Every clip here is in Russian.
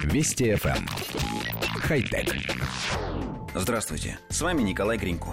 Вести FM. Эм. Хай-тек. Здравствуйте, с вами Николай Гринько.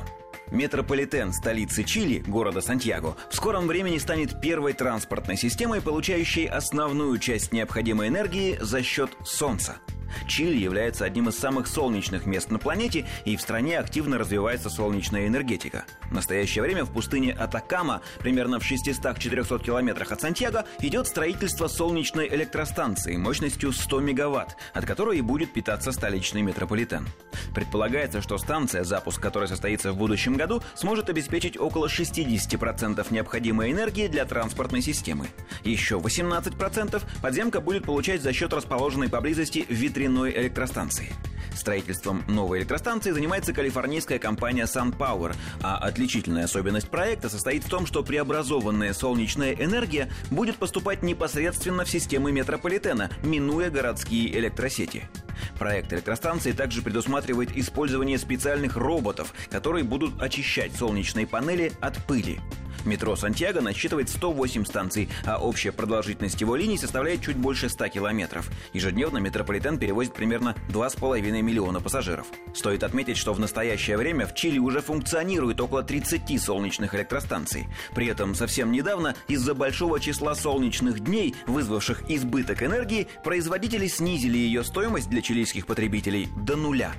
Метрополитен столицы Чили, города Сантьяго, в скором времени станет первой транспортной системой, получающей основную часть необходимой энергии за счет Солнца – Чили является одним из самых солнечных мест на планете, и в стране активно развивается солнечная энергетика. В настоящее время в пустыне Атакама, примерно в 600-400 километрах от Сантьяго, идет строительство солнечной электростанции мощностью 100 мегаватт, от которой и будет питаться столичный метрополитен. Предполагается, что станция, запуск которой состоится в будущем году, сможет обеспечить около 60% необходимой энергии для транспортной системы. Еще 18% подземка будет получать за счет расположенной поблизости ветряной электростанции. Строительством новой электростанции занимается калифорнийская компания SunPower, а отличительная особенность проекта состоит в том, что преобразованная солнечная энергия будет поступать непосредственно в системы метрополитена, минуя городские электросети. Проект электростанции также предусматривает использование специальных роботов, которые будут очищать солнечные панели от пыли. Метро Сантьяго насчитывает 108 станций, а общая продолжительность его линий составляет чуть больше 100 километров. Ежедневно метрополитен перевозит примерно 2,5 миллиона пассажиров. Стоит отметить, что в настоящее время в Чили уже функционирует около 30 солнечных электростанций. При этом совсем недавно из-за большого числа солнечных дней, вызвавших избыток энергии, производители снизили ее стоимость для чилийских потребителей до нуля.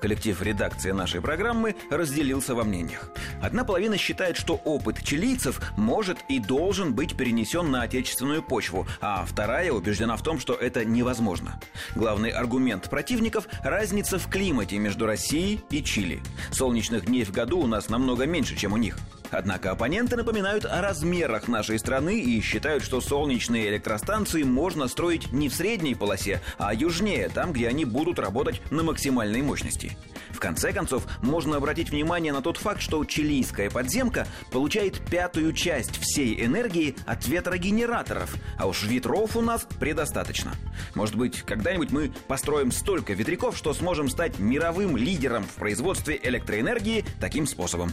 Коллектив редакции нашей программы разделился во мнениях. Одна половина считает, что опыт чилийцев может и должен быть перенесен на отечественную почву, а вторая убеждена в том, что это невозможно. Главный аргумент противников – разница в климате между Россией и Чили. Солнечных дней в году у нас намного меньше, чем у них – Однако оппоненты напоминают о размерах нашей страны и считают, что солнечные электростанции можно строить не в средней полосе, а южнее, там, где они будут работать на максимальной мощности. В конце концов, можно обратить внимание на тот факт, что чилийская подземка получает пятую часть всей энергии от ветрогенераторов, а уж ветров у нас предостаточно. Может быть, когда-нибудь мы построим столько ветряков, что сможем стать мировым лидером в производстве электроэнергии таким способом.